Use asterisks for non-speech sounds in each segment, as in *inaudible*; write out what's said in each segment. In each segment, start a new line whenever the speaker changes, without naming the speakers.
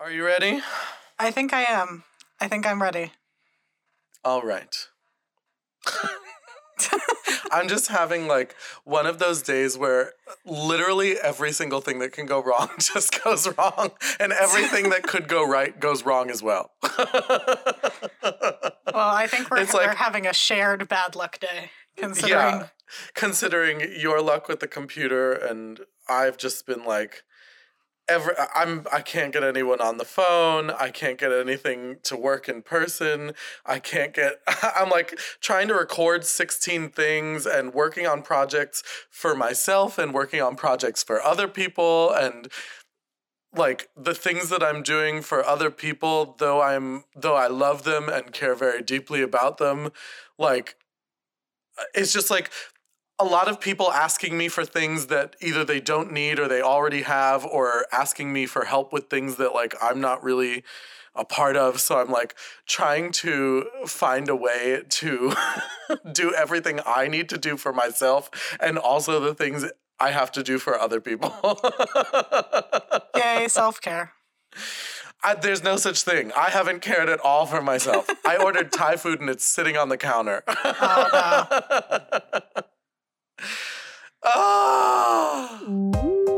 Are you ready?
I think I am. I think I'm ready.
All right. *laughs* I'm just having like one of those days where literally every single thing that can go wrong *laughs* just goes wrong, and everything that could go right goes wrong as well. *laughs*
Well, I think we're,
It's
we're having a shared bad luck day, considering.
yeah. Considering your luck with the computer, and I've just been like, every I'm I can't get anyone on the phone. I can't get anything to work in person. I can't get. *laughs* I'm like trying to record 16 things and working on projects for myself and working on projects for other people and like the things that I'm doing for other people though I'm though I love them and care very deeply about them like it's just like a lot of people asking me for things that either they don't need or they already have or asking me for help with things that like I'm not really a part of so I'm like trying to find a way to *laughs* do everything I need to do for myself and also the things I have to do for other people. *laughs*
Yay, self care.
I, there's no such thing. I haven't cared at all for myself. I ordered Thai food and it's sitting on the counter. *laughs*
Oh,
Ah. *laughs* Ah! Well,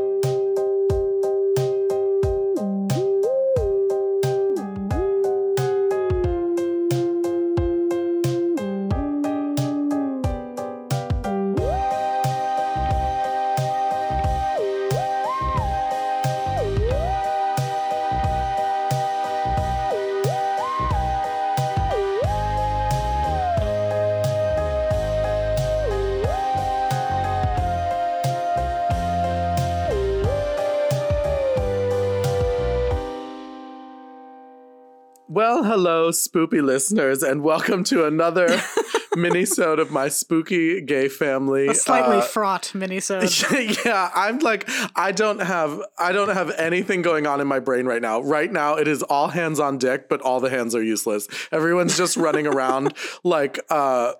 spoopy listeners, and welcome to another *laughs* mini-sode of my spooky gay family.
A slightly
Uh,
fraught minisode. *laughs*
yeah, I'm like I don't have I don't have anything going on in my brain right now. Right now it is all hands on deck, but all the hands are useless. Everyone's just running around *laughs* like uh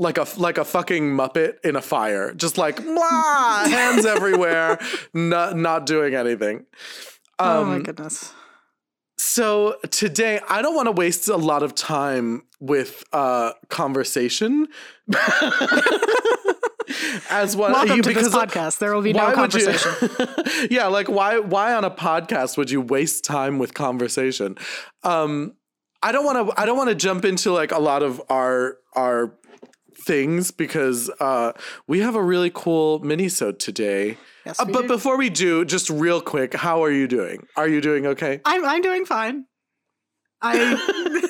like a like a fucking muppet in a fire. Just like blah, hands everywhere, not not doing anything.
oh my
Um,
goodness.
So today I don't want to waste a lot of time with uh conversation. *laughs* As one
Welcome
you-
to this
because
podcast. There will be no
would you-
conversation. *laughs*
yeah, like why why on a podcast would you waste time with conversation? Um I don't want to I don't want to jump into like a lot of our our things because uh we have a really cool minisode today.
Yes,
Uh, but
do.
before we do, just real quick, how are you doing? Are you doing okay?
I'm I'm doing fine. I *laughs*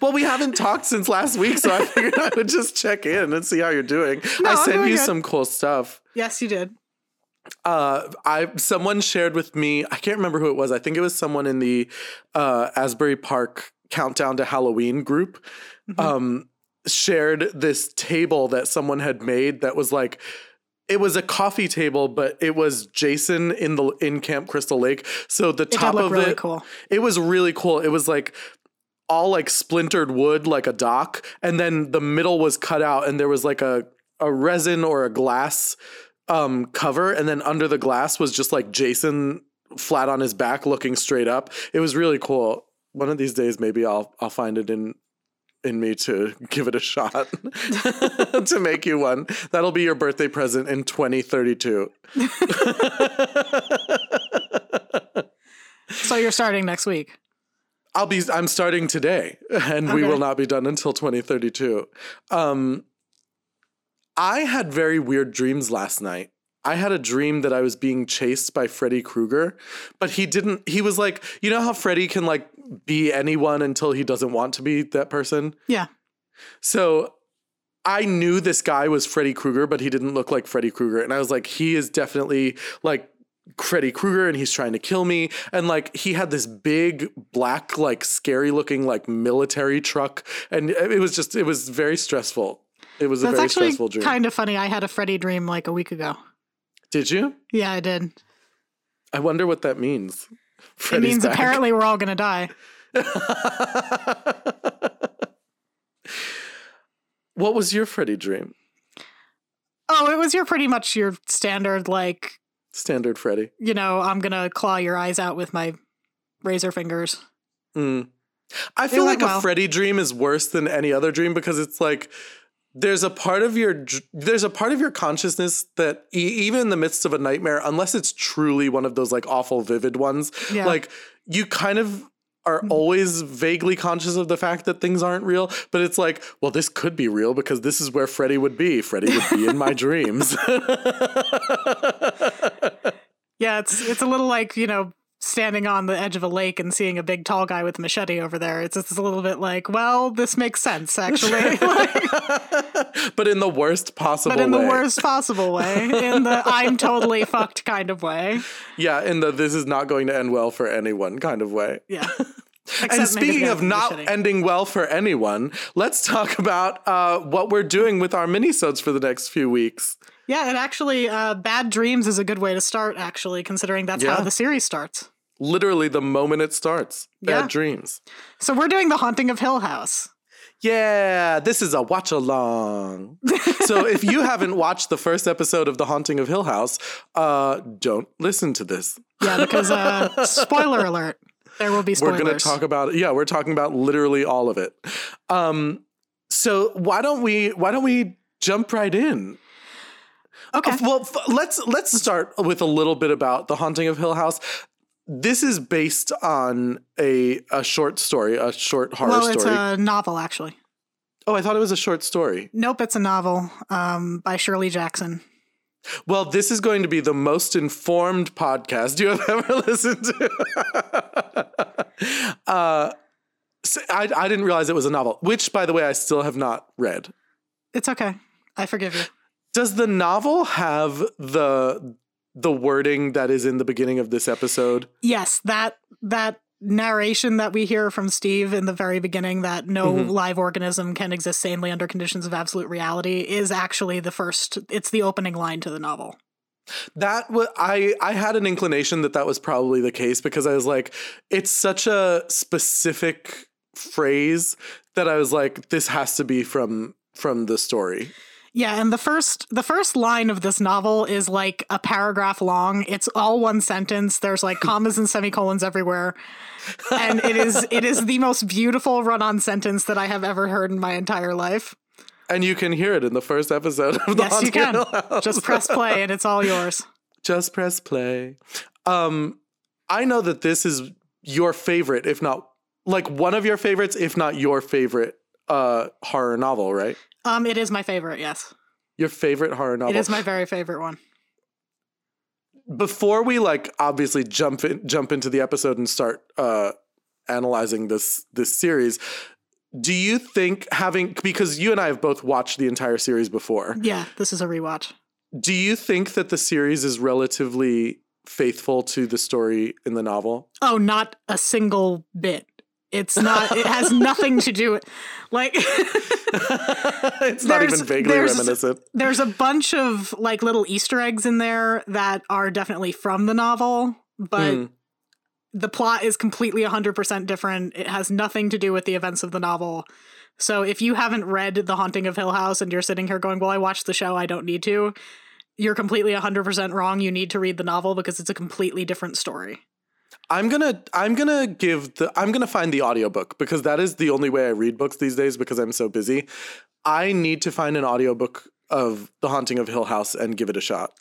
Well, we haven't talked since last week, so I *laughs* figured I would just check in and see how you're doing.
No,
I sent
doing
you
good.
some cool stuff.
yes, you did.
uh i someone shared with me i can't remember who it was i think it was someone in the uh asbury park countdown to halloween group
Mhm.
um shared this table that someone had made that was like it was a coffee table but it was jason in the in camp crystal lake so the
It
top of
really
it
cool.
it was really cool it was like all like splintered wood like a dock and then the middle was cut out and there was like a a resin or a glass um cover and then under the glass was just like Jason flat on his back looking straight up. It was really cool. One of these days maybe I'll I'll find it in in me to give it a shot *laughs* to make you one. That'll be your birthday present in 2032. *laughs*
So you're starting next week.
I'll be I'm starting today and we will not be done until 2032. Um I had very weird dreams last night. I had a dream that I was being chased by Freddy Krueger, but he didn't he was like, you know how Freddy can like be anyone until he doesn't want to be that person?
Yeah.
So I knew this guy was Freddy Krueger, but he didn't look like Freddy Krueger. And I was like, he is definitely like Freddy Krueger and he's trying to kill me. And like he had this big black, like scary looking like military truck. And it was just, it was very stressful. It was a very stressful dream.
kind of funny. I had a Freddy dream like a week ago.
Did you?
Yeah, I did.
I wonder what that means.
it means
back.
apparently we're all gonna die. *laughs*
what was your Freddy dream?
Oh, it was your pretty much your standard like
Standard Freddy.
you know I'm gonna claw your eyes out with my razor fingers.
Mm. I feel like a. Freddy dream is worse than any other dream because it's like there's a part of your there's a part of your consciousness that e- even in the midst of a nightmare, unless it's truly one of those like awful vivid ones,
Yeah. Mm-hmm.
like you kind of are always vaguely conscious of the fact that things aren't real, but it's like, well, this could be real because this is where Freddy would be. Freddy would be in my *laughs* dreams. *laughs*
Yeah, it's it's a little like you know standing on the edge of a lake and seeing a big tall guy with a machete over there. It's just a little bit like, well, this makes sense actually, *laughs* *laughs* Like,
but in the worst possible way.
but in the worst possible way, in the I'm totally fucked kind of way.
Yeah, in the this is not going to end well for anyone kind of way.
Yeah. *laughs*
And
Except the
speaking of not ending well for anyone, let's talk about uh, what we're doing with our minisodes for the next few weeks.
Yeah, and actually, uh, Bad Dreams is a good way to start, actually, considering that's
Yeah.
how the series starts.
Literally the moment it starts. Bad dreams.
So we're doing The Haunting of Hill House.
Yeah, this is a watch along. *laughs* so if you haven't watched the first episode of The Haunting of Hill House, uh, don't listen to this.
Yeah, because, uh, spoiler alert, there will be spoilers.
We're going to talk about yeah, we're talking about literally all of it. Um, so why don't we why don't we jump right in?
Okay.
Uh, Well, f- let's let's start with a little bit about the haunting of Hill House. This is based on a a short story, a short horror story.
well, it's
story.
a novel, actually.
oh, I thought it was a short story.
Nope, it's a novel um, by Shirley Jackson.
Well, this is going to be the most informed podcast you have *laughs* ever listened to. *laughs* uh, so I, I didn't realize it was a novel, which, by the way, I still have not read.
It's okay. I forgive you.
Does the novel have the the wording that is in the beginning of this episode?
Yes, that that narration that we hear from Steve in the very beginning that no
Mhm.
live organism can exist sanely under conditions of absolute reality is actually the first it's the opening line to the novel.
That was I I had an inclination that that was probably the case because I was like, it's such a specific phrase that I was like, this has to be from from the story.
Yeah, and the first the first line of this novel is like a paragraph long. It's all one sentence. There's like *laughs* commas and semicolons everywhere. And it is it is the most beautiful run-on sentence that I have ever heard in my entire life.
And you can hear it in the first episode of the
Yes, you can.
House.
Just press play and it's all yours. *laughs*
Just press play. Um, I know that this is your favorite, if not like one of your favorites, if not your favorite uh horror novel, right?
Um it is my favorite, yes.
Your favorite horror novel.
It is my very favorite one.
before we like obviously jump in, jump into the episode and start uh analyzing this this series do you think having because you and I have both watched the entire series before
Yeah, this is a rewatch.
do you think that the series is relatively faithful to the story in the novel
Oh, not a single bit. It's not it has nothing to do with like *laughs*
it's not even vaguely
there's-
reminiscent
there's a bunch of like little Easter eggs in there that are definitely from the novel, but
Hmm.
the plot is completely 100% different. It has nothing to do with the events of the novel. So if you haven't read The Haunting of Hill House and you're sitting here going, "Well, I watched the show, I don't need to." You're completely 100% wrong. You need to read the novel because it's a completely different story.
I'm gonna I'm gonna give the I'm gonna find the audiobook because that is the only way I read books these days because I'm so busy. I need to find an audiobook of The Haunting of Hill House and give it a shot.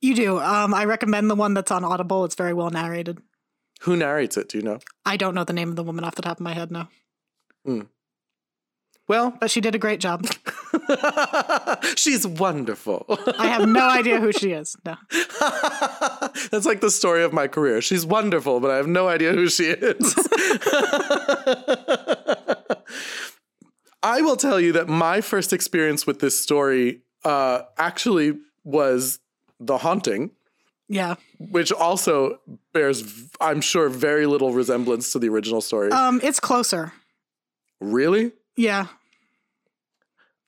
You do. Um, I recommend the one that's on Audible. It's very well narrated.
Who narrates it? Do you know?
I don't know the name of the woman off the top of my head No. now,
Well,
but she did a great job. *laughs* *laughs*
she's wonderful.
I have no idea who she is. No. *laughs*
That's like the story of my career. She's wonderful, but I have no idea who she is. *laughs* I will tell you that my first experience with this story uh, actually was The Haunting,
Yeah.
which also bears, I'm sure, very little resemblance to the original story.
Um, it's closer.
really?
Yeah.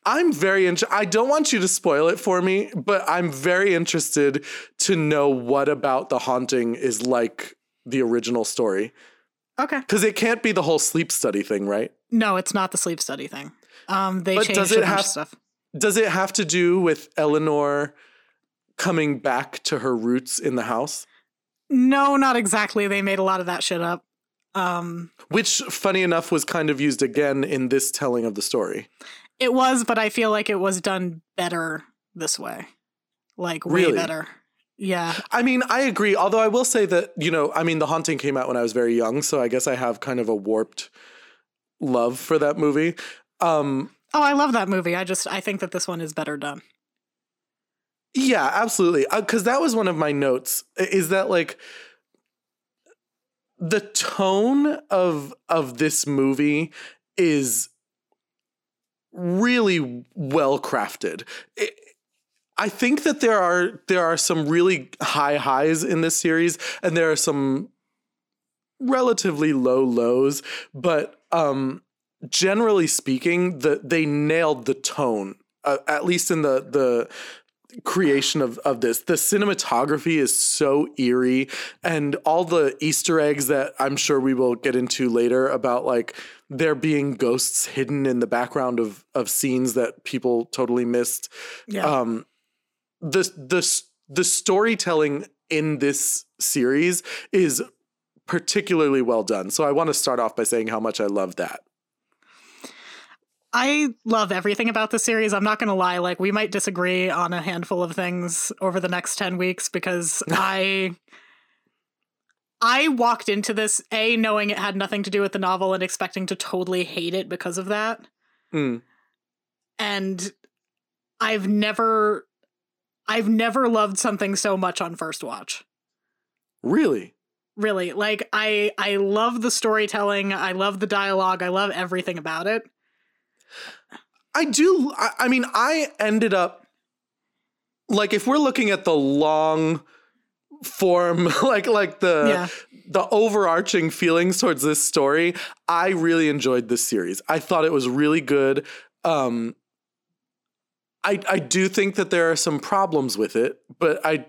I'm very interested. I don't want you to spoil it for me, but I'm very interested to know what about the haunting is like the original story.
Okay.
Because it can't be the whole sleep study thing, right?
No, it's not the sleep study thing. Um, they
But
changed
does
a
it have-
of stuff.
Does it have to do with Eleanor coming back to her roots in the house?
No, not exactly. They made a lot of that shit up. Um,
Which, funny enough, was kind of used again in this telling of the story.
It was, but I feel like it was done better this way. Like way
Really?
better. Yeah.
I mean, I agree. Although I will say that, you know, I mean, The Haunting came out when I was very young, so I guess I have kind of a warped love for that movie. Um,
Oh, I love that movie. I just I think that this one is better done.
yeah, absolutely. Because that was one of my notes. Is that like the tone of of this movie is really well crafted. I- think that there are there are some really high highs in this series, and there are some relatively low lows. But um, generally speaking, the they nailed the tone. Uh, at least in the the creation of, of this. The cinematography is so eerie, and all the Easter eggs that I'm sure we will get into later about like there being ghosts hidden in the background of of scenes that people totally missed.
Yeah.
Um, the the the storytelling in this series is particularly well done. So I want to start off by saying how much I love that.
I love everything about the series. I'm not going to lie. Like, we might disagree on a handful of things over the next 10 weeks because *laughs* I. I walked into this, A, knowing it had nothing to do with the novel and expecting to totally hate it because of that.
Mm.
And I've never. I've never loved something so much on first watch.
Really?
Really. Like I I love the storytelling, I love the dialogue, I love everything about it.
I do. I, I mean, I ended up like if we're looking at the long form, *laughs* like like the
Yeah.
the overarching feelings towards this story. I really enjoyed this series. I thought it was really good. Um, I I do think that there are some problems with it, but I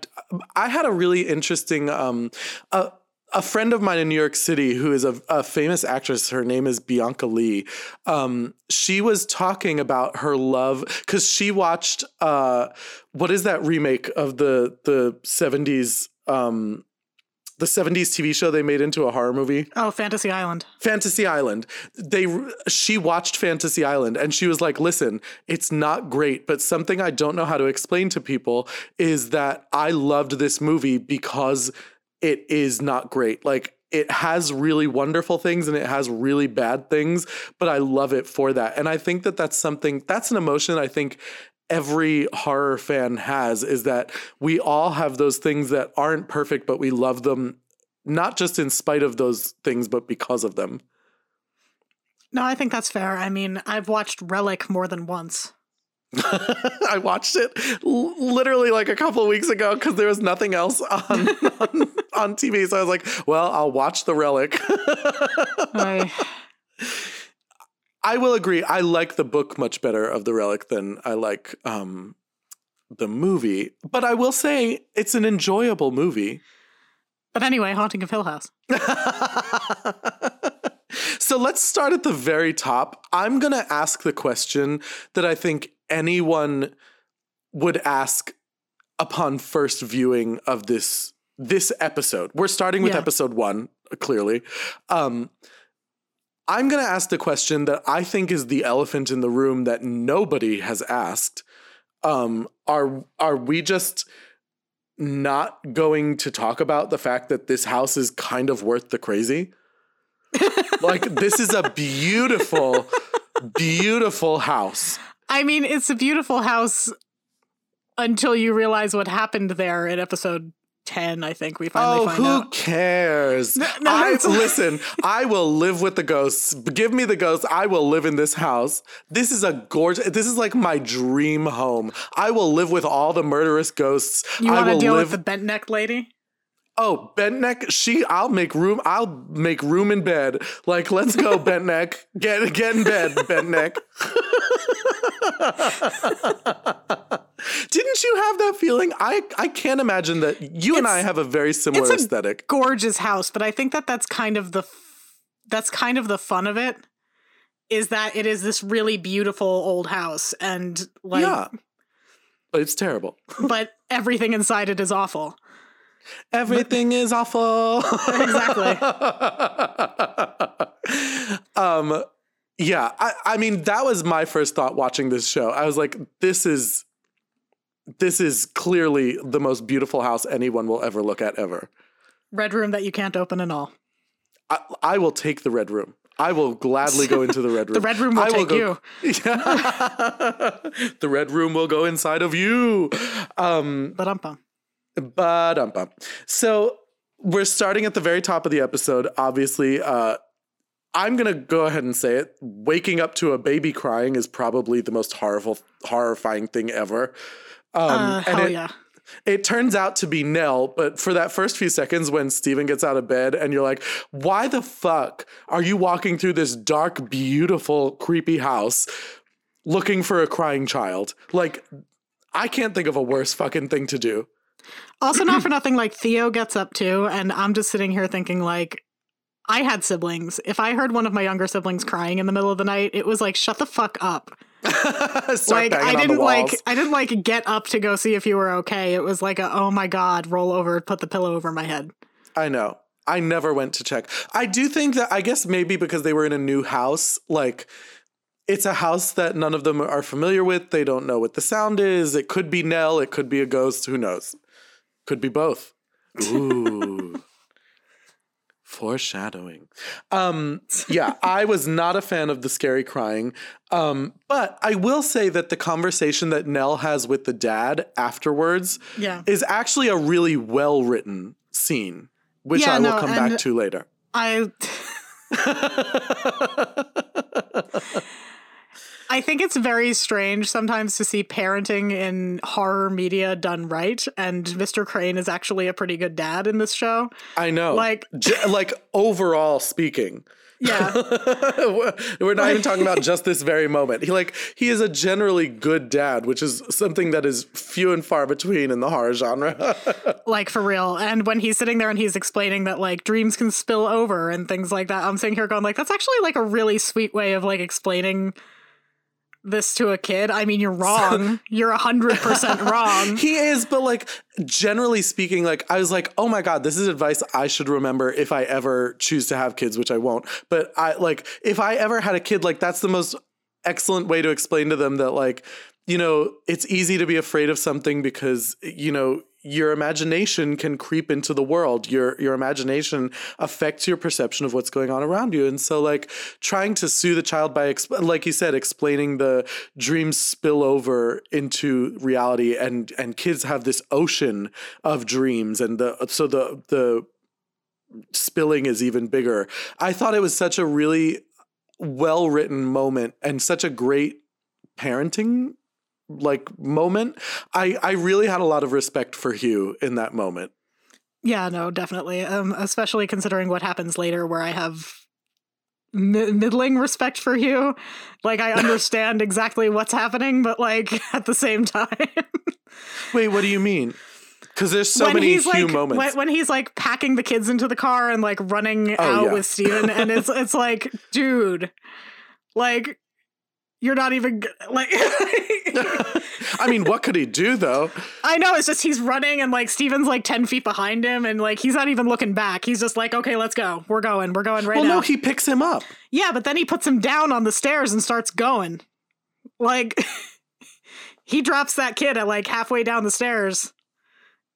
I had a really interesting um a a friend of mine in New York City who is a, a famous actress. Her name is Bianca Lee. Um, she was talking about her love because she watched uh what is that remake of the the seventies um the 70s TV show they made into a horror movie
Oh, Fantasy Island.
Fantasy Island. They she watched Fantasy Island and she was like, "Listen, it's not great, but something I don't know how to explain to people is that I loved this movie because it is not great. Like it has really wonderful things and it has really bad things, but I love it for that. And I think that that's something that's an emotion I think every horror fan has is that we all have those things that aren't perfect but we love them not just in spite of those things but because of them.
No, I think that's fair. I mean, I've watched Relic more than once. *laughs*
I watched it l- literally like a couple of weeks ago because there was nothing else *laughs* on, on on TV. So I was like, "Well, I'll watch the Relic." *laughs*
I,
I will agree. I like the book much better of the Relic than I like um, the movie. But I will say it's an enjoyable movie.
but anyway, Haunting of Hill House. *laughs*
so let's start at the very top. I'm going to ask the question that I think anyone would ask upon first viewing of this this episode. We're starting with
Yeah.
episode 1, clearly. Um I'm going to ask the question that I think is the elephant in the room that nobody has asked. Um are are we just not going to talk about the fact that this house is kind of worth the crazy? *laughs* like this is a beautiful beautiful house.
I mean, it's a beautiful house until you realize what happened there in episode 10, I think we finally
Oh,
find
who
out.
cares?
no,
I listen, *laughs* I will live with the ghosts. Give me the ghosts. I will live in this house. This is a gorgeous this is like my dream home. I will live with all the murderous ghosts.
You want to deal
live
with the bent neck lady?
Oh, bent neck. She. I'll make room. I'll make room in bed. Like, let's go, *laughs* bent neck. Get get in bed, bent neck. *laughs* Didn't you have that feeling? I I can't imagine that you and I have a very similar
it's a-
aesthetic.
Gorgeous house, but I think that that's kind of the that's kind of the fun of it is that it is this really beautiful old house and like
yeah, but it's terrible. *laughs*
but everything inside it is awful.
Everything is awful.
Exactly. *laughs*
um, yeah, I, I mean, that was my first thought watching this show. I was like, this is this is clearly the most beautiful house anyone will ever look at ever.
Red room that you can't open and all.
I, I will take the red room. I will gladly go into the red *laughs* room.
The red room will
I
take
go-
you. *laughs*
the red room will go inside of you. Um,
But um
Ba-dum-bum. So we're starting at the very top of the episode. Obviously, uh, I'm gonna go ahead and say it. Waking up to a baby crying is probably the most horrible, horrifying thing ever. Um,
uh,
and
hell
it,
yeah.
it turns out to be Nell, but for that first few seconds when Steven gets out of bed and you're like, why the fuck are you walking through this dark, beautiful, creepy house looking for a crying child? Like, I can't think of a worse fucking thing to do.
Also, not for nothing, like Theo gets up too, and I'm just sitting here thinking, like, I had siblings. If I heard one of my younger siblings crying in the middle of the night, it was like, shut the fuck up. *laughs*
Start
like I didn't like. I didn't like get up to go see if you were okay. It was like a oh my god, roll over, put the pillow over my head.
I know. I never went to check. I do think that I guess maybe because they were in a new house, like it's a house that none of them are familiar with. They don't know what the sound is. It could be Nell, it could be a ghost, who knows? Could be both. Ooh. Foreshadowing. Um, yeah, I was not a fan of the scary crying. Um, but I will say that the conversation that Nell has with the dad afterwards
Yeah.
is actually a really well written scene, which
Yeah,
I will
no,
come back to later.
I *laughs* *laughs* *laughs* I think it's very strange sometimes to see parenting in horror media done right, and Mr. Crane is actually a pretty good dad in this show.
I know.
Like-
J- like overall speaking.
Yeah. *laughs*
We're not even talking about just this very moment. He like he is a generally good dad, which is something that is few and far between in the horror genre. *laughs*
like for real. And when he's sitting there and he's explaining that like dreams can spill over and things like that, I'm sitting here going like, that's actually like a really sweet way of like explaining this to a kid. I mean, you're *laughs* wrong. you're a hundred percent *laughs* wrong.
he is, but like generally speaking, like I was like, oh my god, this is advice I should remember if I ever choose to have kids, which I won't. But I like if I ever had a kid, like that's the most excellent way to explain to them that like you know it's easy to be afraid of something because you know your imagination can creep into the world. Your your imagination affects your perception of what's going on around you. And so like trying to soothe a child by exp- like you said explaining the dreams spill over into reality and and kids have this ocean of dreams and the so the the spilling is even bigger. I thought it was such a really well written moment and such a great parenting like moment. I I really had a lot of respect for Hugh in that moment.
Yeah, no, definitely. Um, especially considering what happens later, where I have mi- middling respect for Hugh. Like, I *laughs* understand exactly what's happening, but like *laughs* at the same time,
Wait, what do you mean? Because there's so
when
many
he's
Hugh
like
moments.
when, when he's like packing the kids into the car and like running
Oh,
out
yeah.
with Steven, and it's *laughs* it's like, dude, like you're not even like. *laughs*
I *laughs* mean, what could he do though?
I know it's just he's running and like Steven's like ten feet behind him and like he's not even looking back. He's just like, okay, let's go. We're going. We're going right
well,
now.
no, he picks him up.
Yeah, but then he puts him down on the stairs and starts going. Like *laughs* he drops that kid at like halfway down the stairs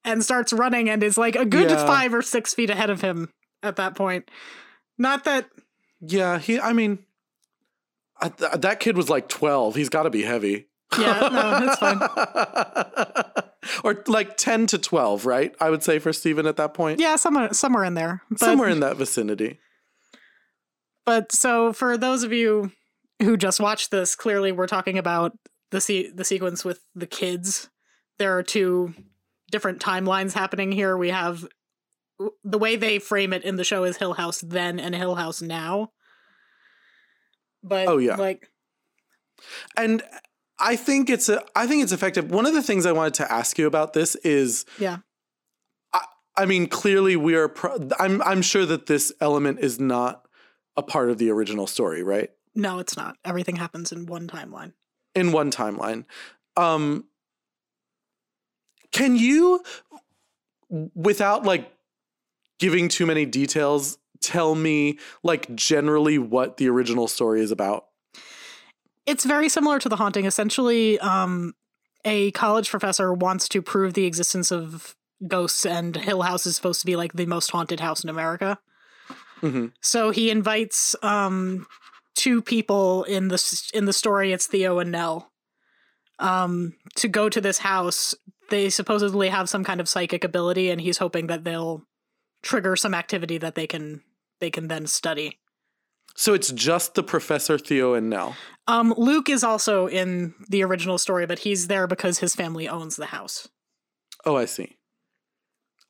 and starts running and is like a good
Yeah.
five or six feet ahead of him at that point. Not that
Yeah, he. I mean, th- that kid was like twelve. He's got to be heavy.
Yeah, no, that's fine. *laughs*
or like ten to twelve, right? I would say for Steven at that point.
yeah, somewhere somewhere in there. But,
somewhere in that vicinity.
But so for those of you who just watched this, clearly we're talking about the se- the sequence with the kids. There are two different timelines happening here. We have the way they frame it in the show is Hill House then and Hill House now. But
Oh, yeah.
like
and I think it's a I think it's effective. One of the things I wanted to ask you about this is
yeah,
I I mean clearly we are pro- I'm I'm sure that this element is not a part of the original story, right?
no, it's not. Everything happens in one timeline.
In one timeline. Um can you without like giving too many details, tell me like generally what the original story is about.
It's very similar to The Haunting. Essentially, um, a college professor wants to prove the existence of ghosts, and Hill House is supposed to be like the most haunted house in America.
Mhm.
So he invites um, two people in the in the story. It's Theo and Nell um, to go to this house. They supposedly have some kind of psychic ability, and he's hoping that they'll trigger some activity that they can they can then study.
So it's just the Professor Theo and Nell.
Um, Luke is also in the original story, but he's there because his family owns the house.
Oh, I see.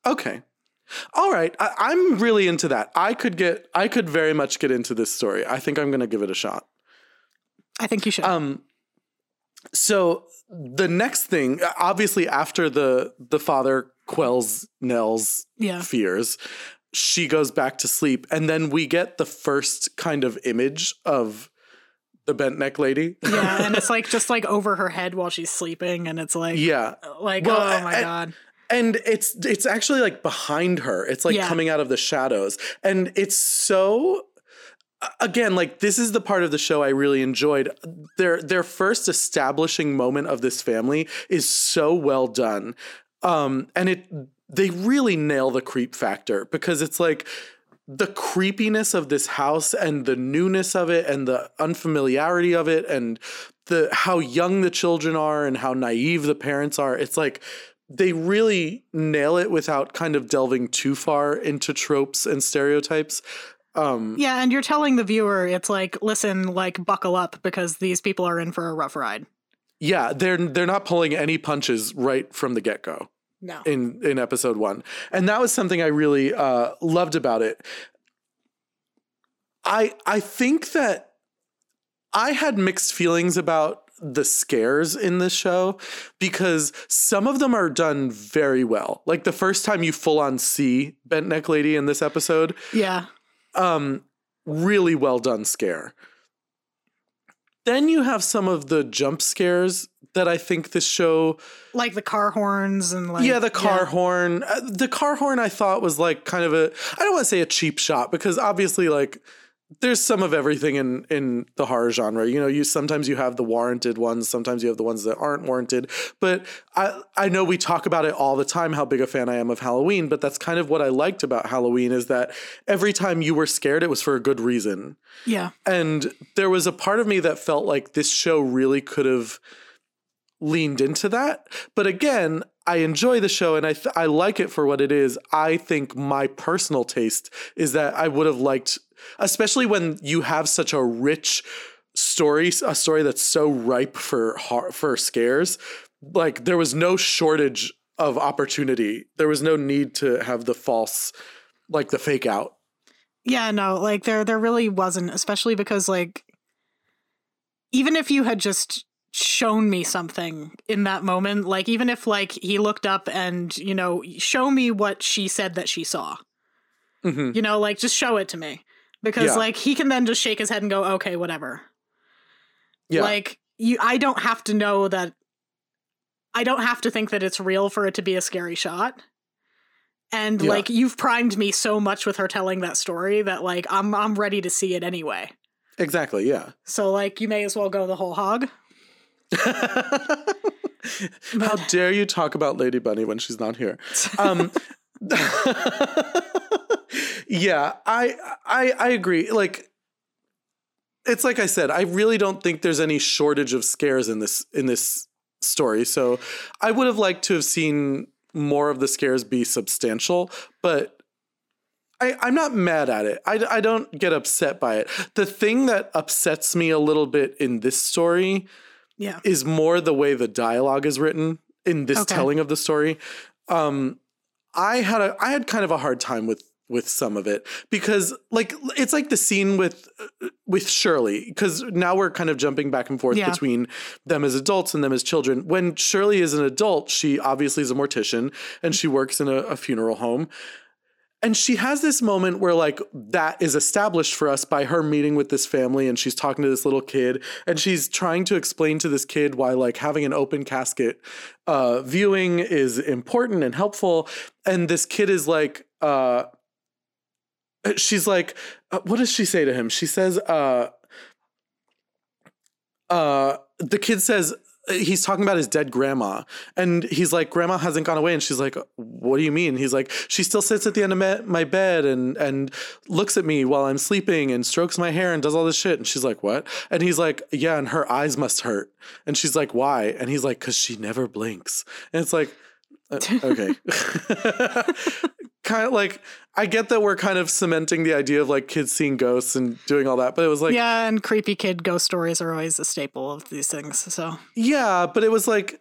Okay. All right. I, I'm really into that. I could get I could very much get into this story. I think I'm gonna give it a shot.
I think you should.
Um so the next thing, obviously after the the father quells Nell's
yeah.
fears, she goes back to sleep, and then we get the first kind of image of the bent neck lady.
Yeah, and it's *laughs* like just like over her head while she's sleeping, and it's like,
yeah.
like
Well,
oh my
I-
god,
And it's it's actually like behind her. It's like
Yeah.
coming out of the shadows. And it's so again, like this is the part of the show I really enjoyed. Their their first establishing moment of this family is so well done. Um and it they really nail the creep factor because it's like the creepiness of this house and the newness of it and the unfamiliarity of it and the how young the children are and how naive the parents are. It's like they really nail it without kind of delving too far into tropes and stereotypes. Um
yeah, and you're telling the viewer, it's like, listen, like buckle up because these people are in for a rough ride.
yeah they're they're not pulling any punches right from the get-go
No,
in in episode one. And that was something i really uh loved about it. I i think that i had mixed feelings about the scares in this show because some of them are done very well. Like the first time you full on see bent neck lady in this episode
yeah,
um really well done scare. Then you have some of the jump scares that i think this show
like the car horns and like
yeah, the car horn. Uh, the car horn I thought was like kind of a I don't want to say a cheap shot because obviously like there's some of everything in in the horror genre. You know, you sometimes you have the warranted ones, sometimes you have the ones that aren't warranted. But I I know we talk about it all the time how big a fan I am of Halloween, but that's kind of what I liked about Halloween is that every time you were scared it was for a good reason.
yeah,
And there was a part of me that felt like this show really could have leaned into that. But again, I enjoy the show and I th- I like it for what it is. I think my personal taste is that I would have liked, especially when you have such a rich story, a story that's so ripe for for scares. Like there was no shortage of opportunity. There was no need to have the false, like the fake out.
yeah. No, like there there really wasn't, especially because like even if you had just shown me something in that moment like even if like he looked up and you know show me what she said that she saw
Mhm.
you know like just show it to me because
Yeah.
like he can then just shake his head and go okay whatever
Yeah.
like you i don't have to know that i don't have to think that it's real for it to be a scary shot and
Yeah.
like you've primed me so much with her telling that story that like i'm i'm ready to see it anyway
exactly. Yeah.
so like you may as well go the whole hog *laughs*
How dare you talk about Lady Bunny when she's not here? Um, *laughs* yeah, I, I I agree. Like, it's like I said, I really don't think there's any shortage of scares in this in this story. So, I would have liked to have seen more of the scares be substantial, but. I, I'm not mad at it. I, I don't get upset by it. The thing that upsets me a little bit in this story
yeah
is more the way the dialogue is written in this
Okay.
telling of the story. Um, I had a I had kind of a hard time with with some of it because like it's like the scene with with Shirley because now we're kind of jumping back and forth
Yeah.
between them as adults and them as children. When Shirley is an adult, she obviously is a mortician and she works in a, a funeral home. And she has this moment where like that is established for us by her meeting with this family and she's talking to this little kid and she's trying to explain to this kid why like having an open casket uh viewing is important and helpful. And this kid is like uh she's like uh, what does she say to him? She says uh uh the kid says he's talking about his dead grandma and he's like grandma hasn't gone away and she's like what do you mean? He's like she still sits at the end of my, bed and and looks at me while i'm sleeping and strokes my hair and does all this shit. And she's like what? And he's like yeah and her eyes must hurt. And she's like why? And he's like because she never blinks. And it's like uh, *laughs* okay *laughs* kind of like I get that we're kind of cementing the idea of like kids seeing ghosts and doing all that, but it was like
yeah, and creepy kid ghost stories are always a staple of these things. So
yeah, but it was like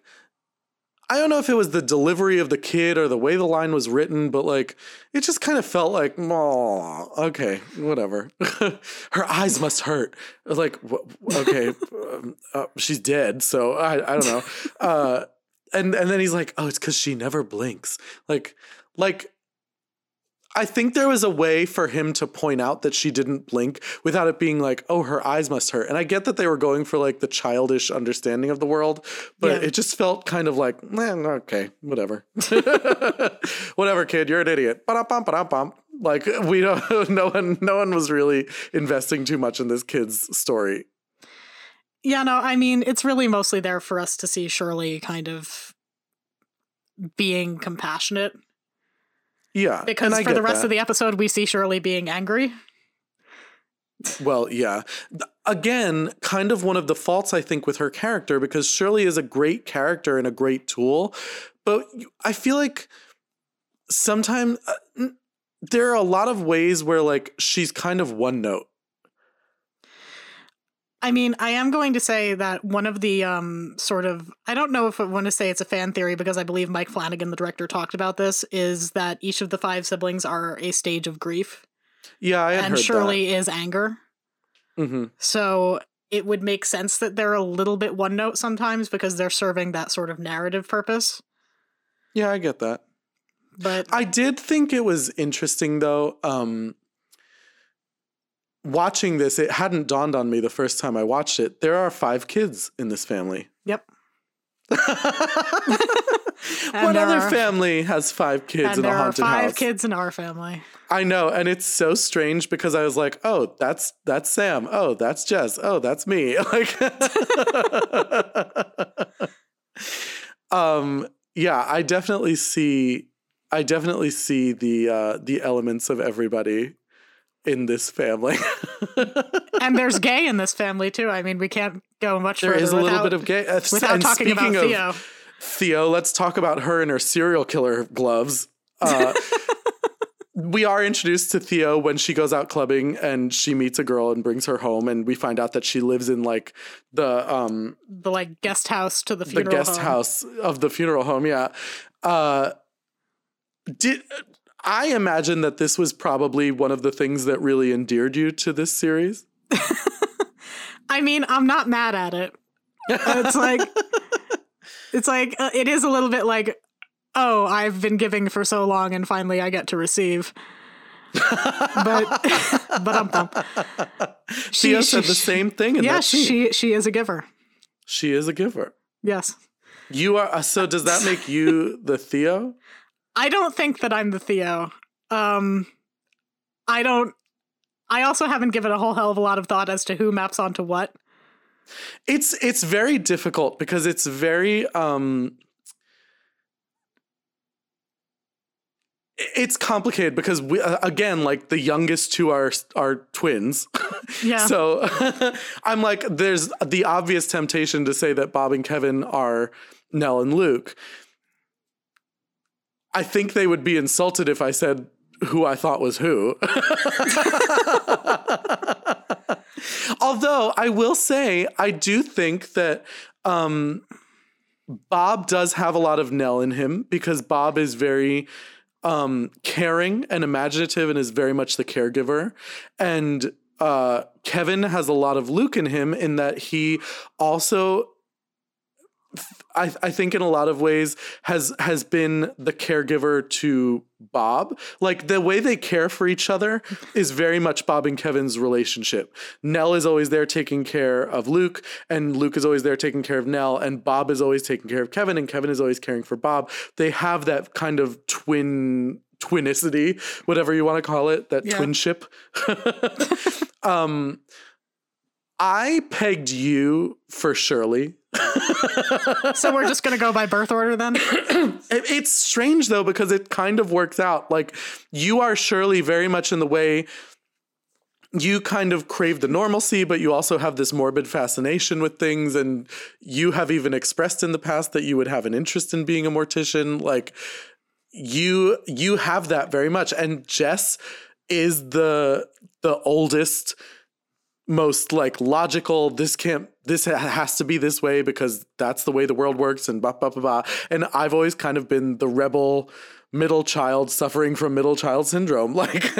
I don't know if it was the delivery of the kid or the way the line was written, but like it just kind of felt like, oh, okay, whatever. *laughs* Her eyes must hurt. Like, okay, um, uh, she's dead, so I, I don't know. Uh, and and then he's like, oh, it's because she never blinks. Like, like I think there was a way for him to point out that she didn't blink without it being like, oh, her eyes must hurt. And I get that they were going for like the childish understanding of the world, but yeah. it just felt kind of like, eh, okay, whatever. *laughs* whatever, kid, you're an idiot. Like we don't *laughs* no one no one was really investing too much in this kid's story.
Yeah, no, I mean, it's really mostly there for us to see Shirley kind of being compassionate
yeah.
Because for the rest that. of the episode, we see Shirley being angry.
Well, yeah. Again, kind of one of the faults I think with her character because Shirley is a great character and a great tool, but I feel like sometimes uh, there are a lot of ways where like she's kind of one note.
I mean, I am going to say that one of the um, sort of I don't know if I want to say it's a fan theory because I believe Mike Flanagan, the director, talked about this. Is that each of the five siblings are a stage of grief?
Yeah, I
and Shirley that. is anger.
Mm-hmm.
So it would make sense that they're a little bit one note sometimes because they're serving that sort of narrative purpose.
Yeah, I get that.
But
I did think it was interesting though. Um, watching this, it hadn't dawned on me the first time I watched it. There are five kids in this family.
Yep. *laughs*
what other are, family has five kids in a haunted
five
house?
Five kids in our family.
I know, and it's so strange because I was like, "Oh, that's that's Sam. Oh, that's Jess. Oh, that's me." *laughs* Like, *laughs* um, yeah, I definitely see, I definitely see the uh, the elements of everybody in this family. *laughs*
and there's gay in this family too. I mean, we can't go much
there
further.
There is a
without,
little bit of gay. Uh,
without talking about Theo.
Theo, let's talk about her and her serial killer gloves. Uh, *laughs* we are introduced to Theo when she goes out clubbing and she meets a girl and brings her home, and we find out that she lives in like the um
the like guest house to the funeral
the guest
home.
house of the funeral home. Yeah. Uh, did I imagine that this was probably one of the things that really endeared you to this series. *laughs*
I mean, I'm not mad at it. It's like *laughs* it's like uh, it is a little bit like oh, I've been giving for so long and finally I get to receive. but *laughs* but um, um
she, Thea said the same thing in
yeah,
that
she she is a giver.
She is a giver.
Yes.
You are so does that make you the Theo?
I don't think that I'm the Theo. Um, I don't. I also haven't given a whole hell of a lot of thought as to who maps onto what.
It's it's very difficult because it's very um it's complicated because we uh, again like the youngest two are are twins *laughs*
yeah
so *laughs* i'm like there's the obvious temptation to say that bob and kevin are nell and luke I think they would be insulted if I said who I thought was who. *laughs* Although I will say, I do think that um, Bob does have a lot of Nell in him because Bob is very um, caring and imaginative and is very much the caregiver. And uh, Kevin has a lot of Luke in him in that he also I, I think in a lot of ways has has been the caregiver to Bob. Like the way they care for each other is very much Bob and Kevin's relationship. Nell is always there taking care of Luke, and Luke is always there taking care of Nell, and Bob is always taking care of Kevin, and Kevin is always caring for Bob. They have that kind of twin twinicity, whatever you want to call it, that
Yeah.
twinship. *laughs* um I pegged you for Shirley. *laughs*
So we're just gonna go by birth order then. *coughs*
It- It's strange though because it kind of works out. Like you are Shirley very much in the way you kind of crave the normalcy, but you also have this morbid fascination with things, and you have even expressed in the past that you would have an interest in being a mortician. Like you, you have that very much, and Jess is the the oldest most like logical this can't this has to be this way because that's the way the world works and blah blah blah blah. And i've always kind of been the rebel middle child suffering from middle child syndrome. *laughs* Like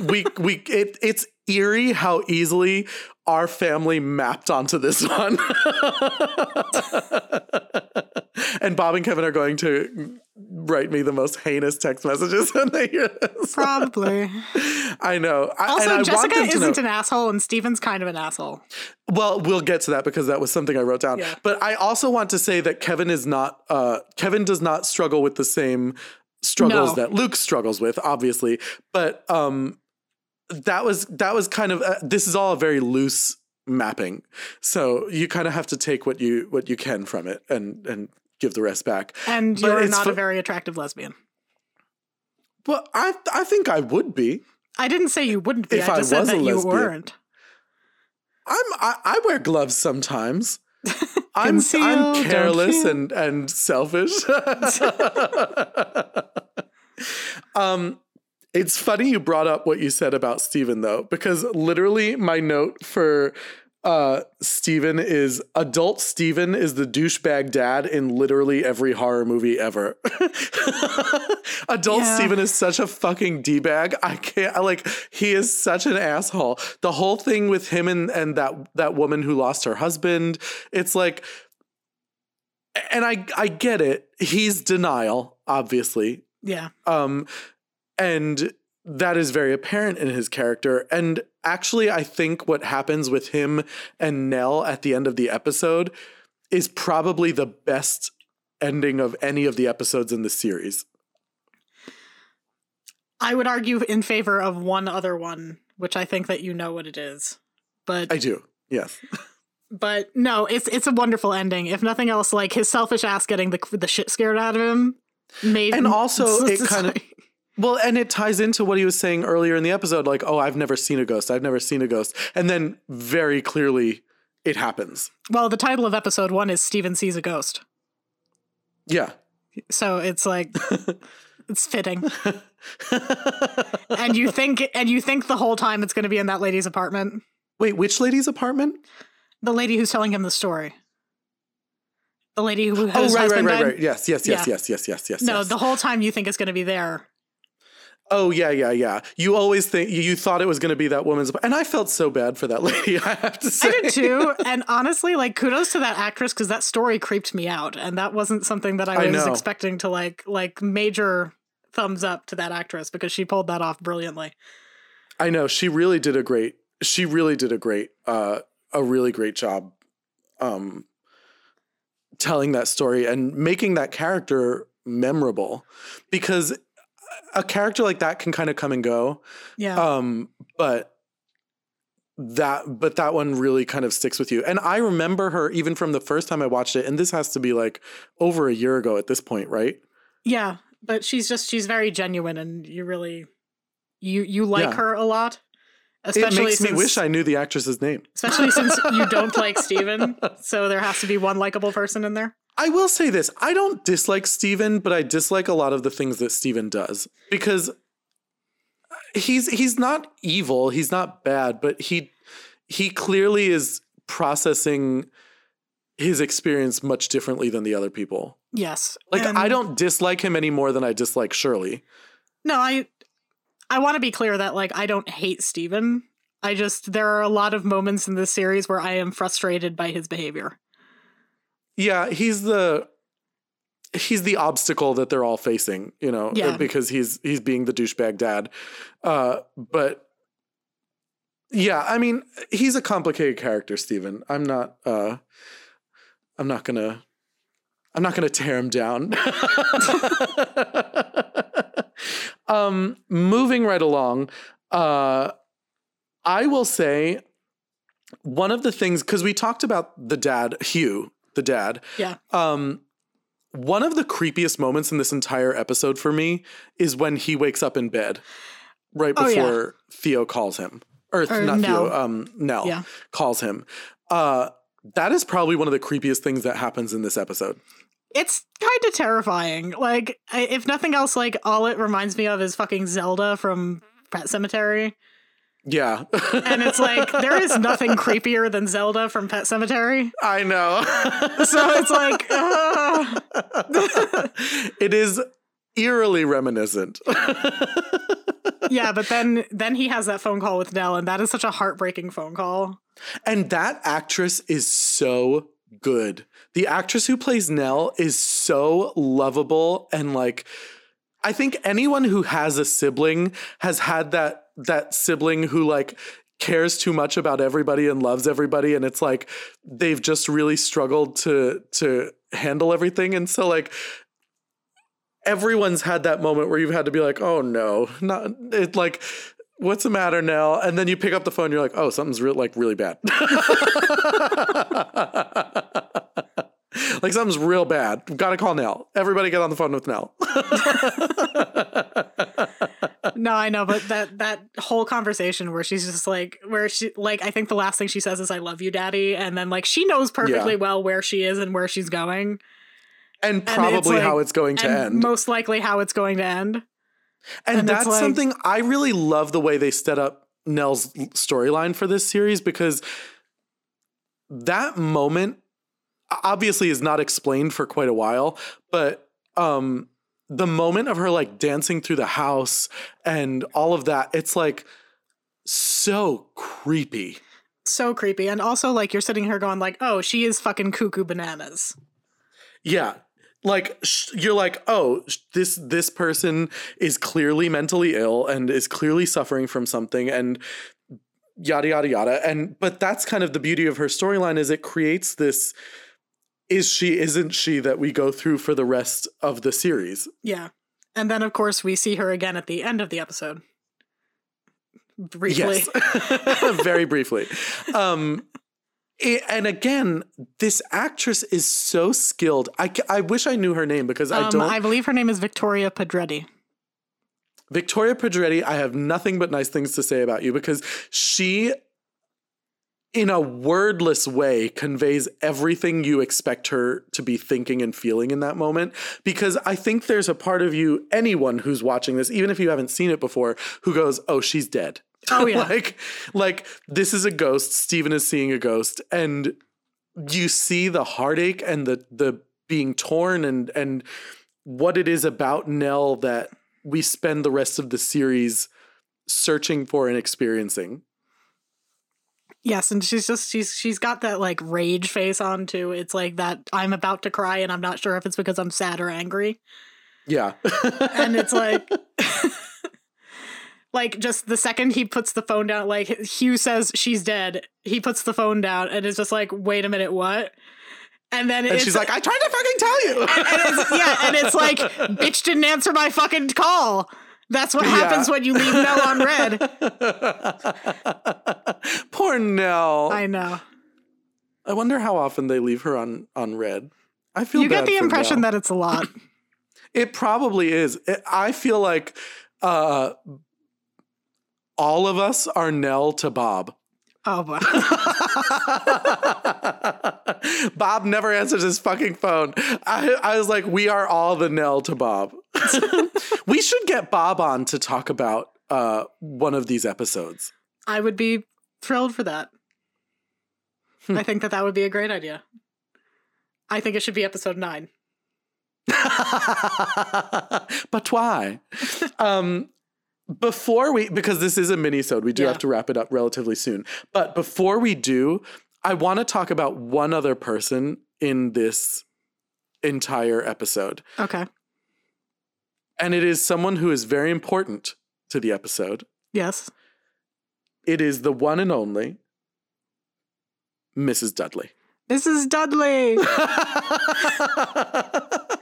we we it, it's eerie how easily our family mapped onto this one. *laughs* And bob and kevin are going to write me the most heinous text messages *laughs* when they hear this
Probably. *laughs*
i know I, and
Also,
I
Jessica
to know-
isn't an asshole, and Steven's kind of an asshole.
Well, we'll get to that because that was something I wrote down.
Yeah.
But I also want to say that Kevin is not uh Kevin does not struggle with the same struggles
No.
that Luke struggles with, obviously. But um that was that was kind of uh, this is all a very loose mapping. So you kind of have to take what you what you can from it and and give the rest back.
And
But
you're not
fu-
a very attractive lesbian.
Well, I I think I would be.
I didn't say you wouldn't be.
If
I
I
said
was a
that you
lesbian.
weren't.
I'm I, I wear gloves sometimes. *laughs* I'm I'm careless and and selfish. *laughs* um it's funny you brought up what you said about Steven though because literally my note for uh Steven is adult Steven is the douchebag dad in literally every horror movie ever. *laughs* adult
Yeah.
Steven is such a fucking d-bag. I can't I, like he is such an asshole. The whole thing with him and and that that woman who lost her husband, it's like and I I get it. He's denial, obviously.
Yeah.
Um and that is very apparent in his character. And actually I think what happens with him and Nell at the end of the episode is probably the best ending of any of the episodes in the series.
I would argue in favor of one other one, which I think that you know what it is. But
I do. Yes. *laughs*
but no, it's it's a wonderful ending. If nothing else, like his selfish ass getting the the shit scared out of him made
And also,
it's- *laughs*
it kinda-
like-
Well, and it ties into what he was saying earlier in the episode like, "Oh, I've never seen a ghost. I've never seen a ghost." And then very clearly it happens.
well, the title of episode one is Steven sees a ghost,
Yeah.
so it's like *laughs* it's fitting. and you think and you think the whole time it's going to be in that lady's apartment,
Wait, which lady's apartment?
the lady who's telling him the story, the lady who
Oh, right, right, right,
died.
right. Yes, yes, yes,
Yeah.
yes, yes, yes, yes.
No,
yes.
the whole time you think it's going to be there.
Oh yeah, yeah, yeah. You always think you, thought it was going to be that woman's, and I felt so bad for that *laughs* lady. I have to say,
I did too. *laughs* And honestly, like kudos to that actress because that story creeped me out, and that wasn't something that I
I
was
know.
expecting to like like major thumbs up to that actress because she pulled that off brilliantly.
I know she really did a great. She really did a great, uh, a really great job, um, telling that story and making that character memorable, because a character like that can kind of come and go.
Yeah.
um but that but that one really kind of sticks with you and i remember her even from the first time i watched it and this has to be like over a year ago at this point right
yeah. But she's just she's very genuine and you really you you like
Yeah.
her a lot.
it
Especially
makes
since,
me wish i knew the actress's name
especially since you don't like *laughs* Steven. So there has to be one likable person in there.
I will say this i don't dislike steven but i dislike a lot of the things that steven does because uh, he's he's not evil he's not bad but he he clearly is processing his experience much differently than the other people
Yes.
Like
And-
I don't dislike him any more than I dislike Shirley.
No, I I want to be clear that like I don't hate Steven. I just there are a lot of moments in this series where I am frustrated by his behavior.
Yeah, he's the he's the obstacle that they're all facing, you know,
Yeah.
because he's he's being the douchebag dad. Uh, but yeah, I mean, he's a complicated character, Steven. I'm not uh I'm not gonna I'm not gonna tear him down. *laughs* um moving right along, uh I will say one of the things because we talked about the dad, Hugh, the dad.
Yeah.
Um, one of the creepiest moments in this entire episode for me is when he wakes up in bed right
Oh,
before
yeah.
Theo calls him, or,
Or
not
Nell.
Theo, um, Nell
Yeah.
calls him. Uh, that is probably one of the creepiest things that happens in this episode.
It's kind of terrifying. Like, if nothing else, like all it reminds me of is fucking Zelda from Pet Sematary,
Yeah,
and it's like there is nothing *laughs* creepier than Zelda from Pet Sematary.
I know. *laughs*
So it's like, uh, *laughs*
it is eerily reminiscent.
yeah. But then, then he has that phone call with Nell, and that is such a heartbreaking phone call.
And that actress is so good. The actress who plays Nell is so lovable and like I think anyone who has a sibling has had that that sibling who like cares too much about everybody and loves everybody and it's like they've just really struggled to to handle everything. And so like everyone's had that moment where you've had to be like oh no not it like what's the matter now? And then you pick up the phone you're like oh something's real like really bad. *laughs* Like something's real bad. Gotta call nell. Everybody get on the phone with nell *laughs* *laughs*
No, I know, but that that whole conversation where she's just like, where she like, I think the last thing she says is "I love you, Daddy," and then like she knows perfectly
Yeah.
well where she is and where she's going,
and
it's
probably how it's going to
and
end
most likely how it's going to end.
And,
And
that's
like-
something I really love the way they set up Nell's storyline for this series because that moment obviously is not explained for quite a while, but um the moment of her like dancing through the house and all of that, it's like so creepy.
So creepy, and also like you're sitting here going like, "Oh, she is fucking cuckoo bananas."
Yeah. Like sh- you're like, "Oh, sh- this this person is clearly mentally ill and is clearly suffering from something and yada yada yada." And but that's kind of the beauty of her storyline is it creates this is she isn't she that we go through for the rest of the series.
Yeah, and then of course we see her again at the end of the episode. Briefly,
Yes. *laughs* Very briefly. Um i- and again, this actress is so skilled. I, I wish I knew her name because I
um,
don't.
I believe her name is Victoria Pedretti.
Victoria Pedretti, I have nothing but nice things to say about you because she, in a wordless way, conveys everything you expect her to be thinking and feeling in that moment. Because I think there's a part of you, anyone who's watching this, even if you haven't seen it before, who goes, "Oh, she's dead." *laughs*
Oh, yeah.
like, like this is a ghost. Steven is seeing a ghost, and you see the heartache and the the being torn and and what it is about Nell that we spend the rest of the series searching for and experiencing.
Yes, and she's just she's she's got that like rage face on too. It's like that I'm about to cry and I'm not sure if it's because I'm sad or angry.
Yeah.
And it's like *laughs* like just the second he puts the phone down like Hugh says she's dead, he puts the phone down and is just like wait a minute, what? And then
and
it's,
she's like, I tried to fucking tell you.
and it's, yeah, and it's like *laughs* bitch didn't answer my fucking call. That's what
Yeah.
happens when you leave Nell on red. *laughs*
Poor Nell.
I know.
I, wonder how often they leave her on on red. I feel like
You get the impression
Nell.
that it's a lot. *laughs*
It probably is. It- I feel like uh, all of us are Nell to Bob.
Oh boy. *laughs*
Bob never answers his fucking phone. I, I was like, we are all the Nell to Bob. *laughs* we should get Bob on to talk about uh, one of these episodes.
I would be thrilled for that.
Hmm.
I think that that would be a great idea. I think it should be episode nine. *laughs*
but why? um, before we, because this is a mini-sode, we do
Yeah.
have to wrap it up relatively soon. But before we do, I want to talk about one other person in this entire episode.
Okay.
And it is someone who is very important to the episode.
Yes.
It is the one and only Mrs. Dudley.
Mrs. Dudley. *laughs*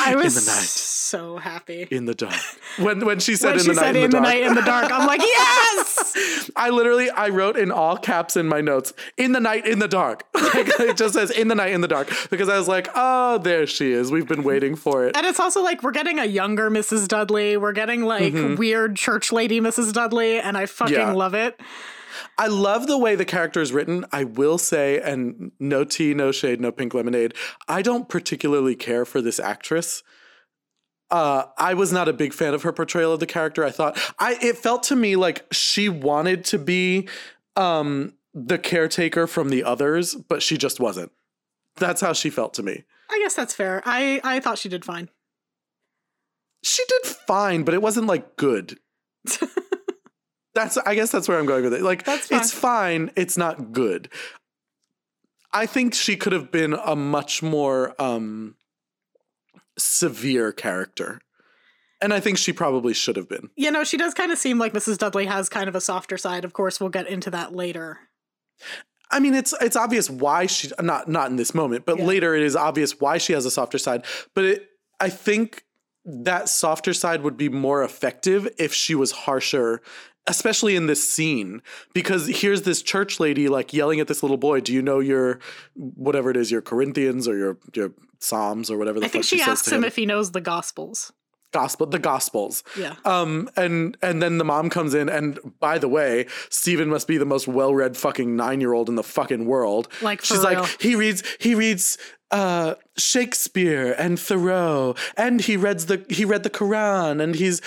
I was in
the night,
so happy.
in the dark. When when she said
when
in
she
the night,
said
in,
in
the,
the
dark.
night in the dark, I'm like, yes. *laughs*
I literally I wrote in all caps in my notes in the night in the dark. *laughs* Like it just says in the night in the dark because I was like, oh, there she is. We've been waiting for it.
And it's also like we're getting a younger Mrs. Dudley. We're getting like weird church lady Mrs. Dudley, and I fucking
Mm-hmm. Yeah.
love it.
I love the way the character is written. I will say, and no tea, no shade, no pink lemonade. I don't particularly care for this actress. Uh, I was not a big fan of her portrayal of the character. I thought I it felt to me like she wanted to be um, the caretaker from the others, but she just wasn't. That's how she felt to me.
I guess that's fair. I I thought she did fine.
She did fine, but it wasn't like good. *laughs* that's I guess that's where I'm going with it. Like
That's fine.
it's fine, it's not good. I think she could have been a much more um severe character. And I think she probably should have been.
You know, she does kind of seem like Mrs. Dudley has kind of a softer side. Of course, we'll get into that later.
I mean, it's it's obvious why she not not in this moment, but
Yeah.
later it is obvious why she has a softer side. But it, I think that softer side would be more effective if she was harsher, especially in this scene. Because here's this church lady like yelling at this little boy, "Do you know your whatever it is, your Corinthians or your your Psalms or whatever the
I think she
says
asks
to
him if he knows the Gospels.
gospel the gospels
Yeah.
um and and then the mom comes in and by the way Steven must be the most well-read fucking 9-year-old in the fucking world
Like,
she's
real.
like he reads he reads uh Shakespeare and Thoreau and he reads the he read the Quran and he's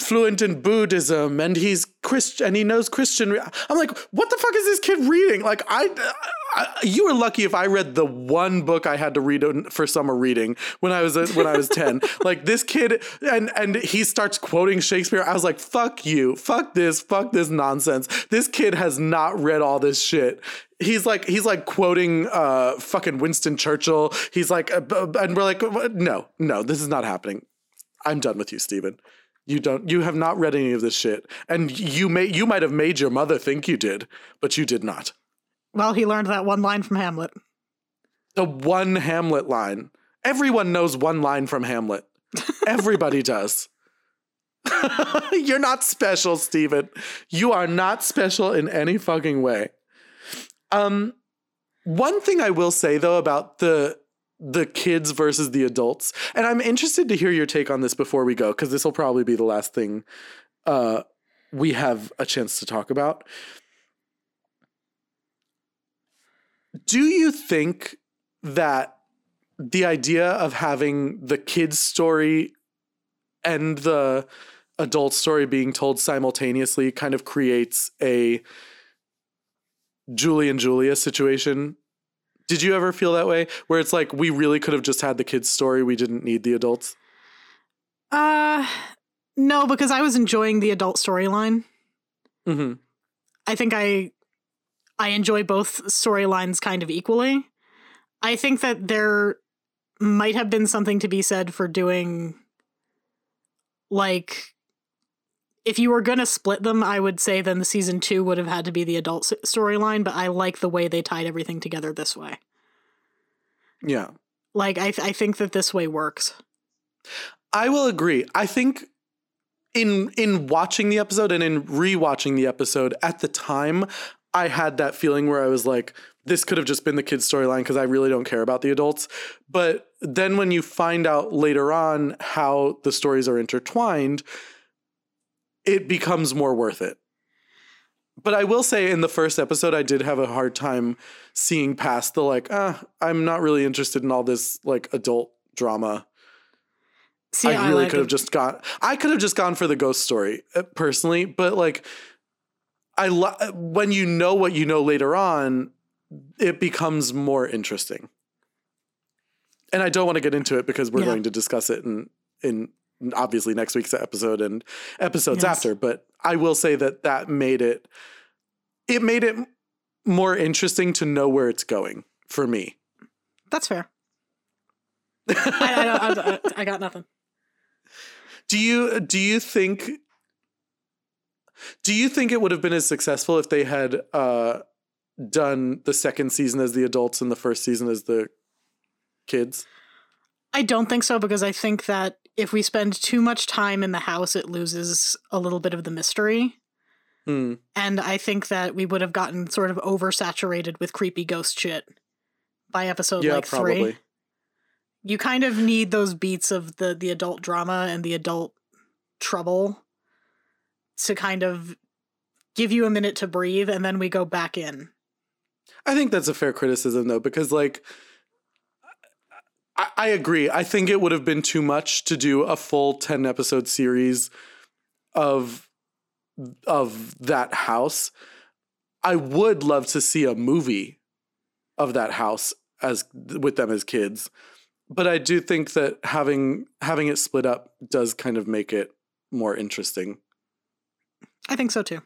fluent in Buddhism and he's Christian and he knows Christian re- I'm like what the fuck is this kid reading? Like I, I you were lucky if I read the one book I had to read for summer reading when I was when I was 10 *laughs* like this kid and and he starts quoting Shakespeare. I was like fuck you. Fuck this. Fuck this nonsense. This kid has not read all this shit he's like he's like quoting uh fucking Winston Churchill he's like uh, and we're like no no this is not happening I'm done with you Steven. you don't you have not read any of this shit and you may you might have made your mother think you did but you did not
Well, he learned that one line from Hamlet.
the one Hamlet line. Everyone knows one line from Hamlet. *laughs* Everybody does. *laughs* You're not special, Steven. You are not special in any fucking way. Um one thing I will say though about the the kids versus the adults, and I'm interested to hear your take on this before we go, because this will probably be the last thing uh we have a chance to talk about. Do you think that the idea of having the kids story and the adult story being told simultaneously kind of creates a Julie and Julia situation. Did you ever feel that way where it's like we really could have just had the kids story, we didn't need the adults?
Uh, no, because I was enjoying the adult storyline.
Mhm.
I think I I enjoy both storylines kind of equally. I think that there might have been something to be said for doing like if you were going to split them, I would say then the season 2 would have had to be the adult storyline, but I like the way they tied everything together this way.
Yeah.
Like I th- I think that this way works.
I will agree. I think in in watching the episode and in rewatching the episode at the time, I had that feeling where I was like, this could have just been the kids' storyline because I really don't care about the adults. But then when you find out later on how the stories are intertwined, it becomes more worth it. But I will say in the first episode, I did have a hard time seeing past the like, ah, I'm not really interested in all this like adult drama.
See,
I really
like
could have just gone. I could have just gone for the ghost story uh, personally, but like, I lo- when you know what you know later on, it becomes more interesting. And I don't want to get into it because we're
Yeah.
going to discuss it in in obviously next week's episode and episodes
Yes.
after. But I will say that that made it it made it more interesting to know where it's going for me.
That's fair. *laughs* I, I, I, I got nothing.
Do you do you think do you think it would have been as successful if they had uh, done the second season as the adults and the first season as the kids?
I don't think so because I think that if we spend too much time in the house, it loses a little bit of the mystery.
Hmm.
And I think that we would have gotten sort of oversaturated with creepy ghost shit by episode
Yeah,
like
probably.
three. You kind of need those beats of the the adult drama and the adult trouble to kind of give you a minute to breathe, and then we go back in.
I think that's a fair criticism though, because like I, I agree. I think it would have been too much to do a full ten episode series of of that house. I would love to see a movie of that house as with them as kids. But I do think that having having it split up does kind of make it more interesting.
I think so too.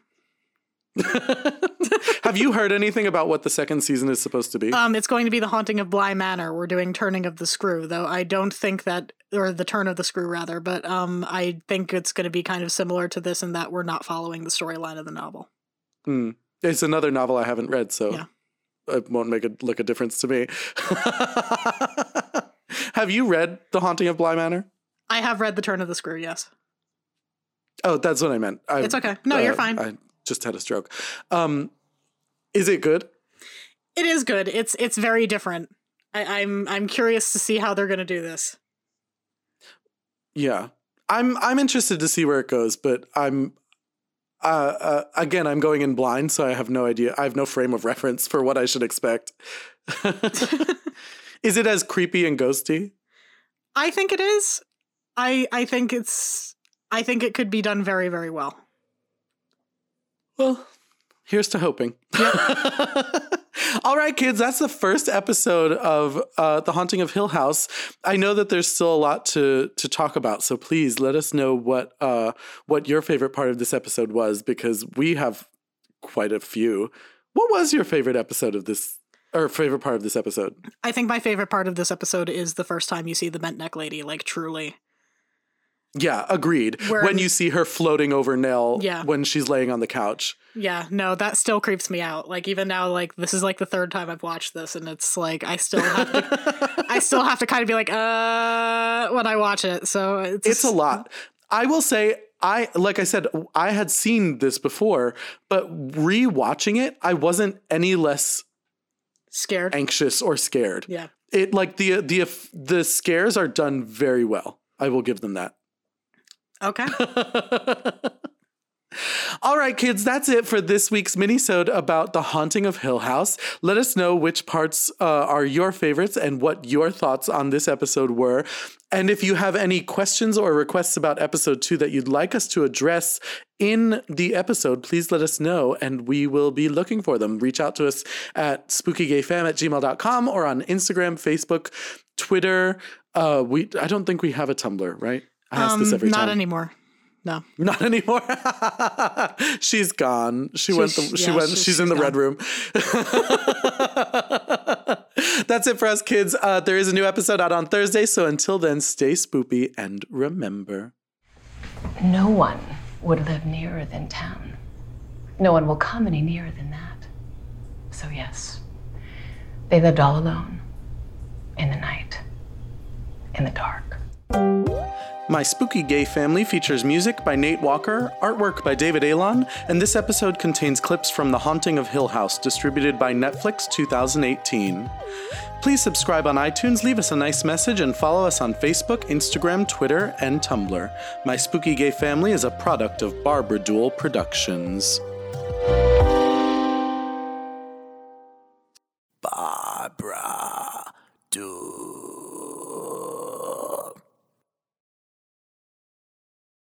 *laughs*
Have you heard anything about what the second season is supposed to be?
Um, it's going to be the haunting of Bly Manor. We're doing Turning of the Screw, though I don't think that, or the Turn of the Screw rather. But um, I think it's going to be kind of similar to this in that we're not following the storyline of the novel.
Hmm. It's another novel I haven't read, so
Yeah.
it won't make a look a difference to me. *laughs* Have you read The Haunting of Bly Manor?
I have read the Turn of the Screw. Yes,
Oh, that's what I meant. I,
it's okay. No, you're
uh,
fine.
I just had a stroke. Um, is it good?
it is good. It's it's very different. I, I'm I'm curious to see how they're going to do this.
Yeah, I'm. I'm interested to see where it goes, but I'm. Uh, uh, again, I'm going in blind, so I have no idea. I have no frame of reference for what I should expect. *laughs* is it as creepy and ghosty?
I think it is. I I think it's. I think it could be done very very well.
Well, here's to hoping. *laughs* All right, kids, that's the first episode of uh, The Haunting of Hill House. I know that there's still a lot to to talk about, so please let us know what uh, what your favorite part of this episode was because we have quite a few. What was your favorite episode of this or favorite part of this episode?
I think my favorite part of this episode is the first time you see the bent neck lady. Like truly.
Yeah, agreed.
Where-
when you see her floating over Nell
Yeah.
when she's laying on the couch.
Yeah, no, that still creeps me out. Like even now, like this is like the third time I've watched this, and it's like I still have to, I *laughs* still have to kind of be like, uh, when I watch it. So it's
it's a lot. I will say, I like I said, I had seen this before, but rewatching it, I wasn't any less
scared.
anxious or scared.
Yeah,
It like the the the scares are done very well. I will give them that.
Okay. *laughs*
All right, kids, that's it for this week's minisode about the haunting of Hill House. Let us know which parts uh, are your favorites and what your thoughts on this episode were. And if you have any questions or requests about episode two that you'd like us to address in the episode, please let us know and we will be looking for them. Reach out to us at spookygayfam at gmail.com or on Instagram, Facebook, Twitter. Uh, we I don't think we have a Tumblr, right? I ask this
Um,
every
not
time.
anymore. No. *laughs*
Not anymore. *laughs* she's gone. She went. The,
She's-
she
yeah,
went.
she's-
She's, in
she's
the red room. *laughs* That's it for us, kids. Uh, there is a new episode out on Thursday. So until then, stay spoopy and remember.
No one would live nearer than town. No one will come any nearer than that. So, yes, they lived all alone in the night, in the dark.
My Spooky Gay Family features music by Nate Walker, artwork by David Alon, and this episode contains clips from The Haunting of Hill House, distributed by Netflix 2018. Please subscribe on iTunes, leave us a nice message, and follow us on Facebook, Instagram, Twitter, and Tumblr. My Spooky Gay Family is a product of Barbara Duel Productions.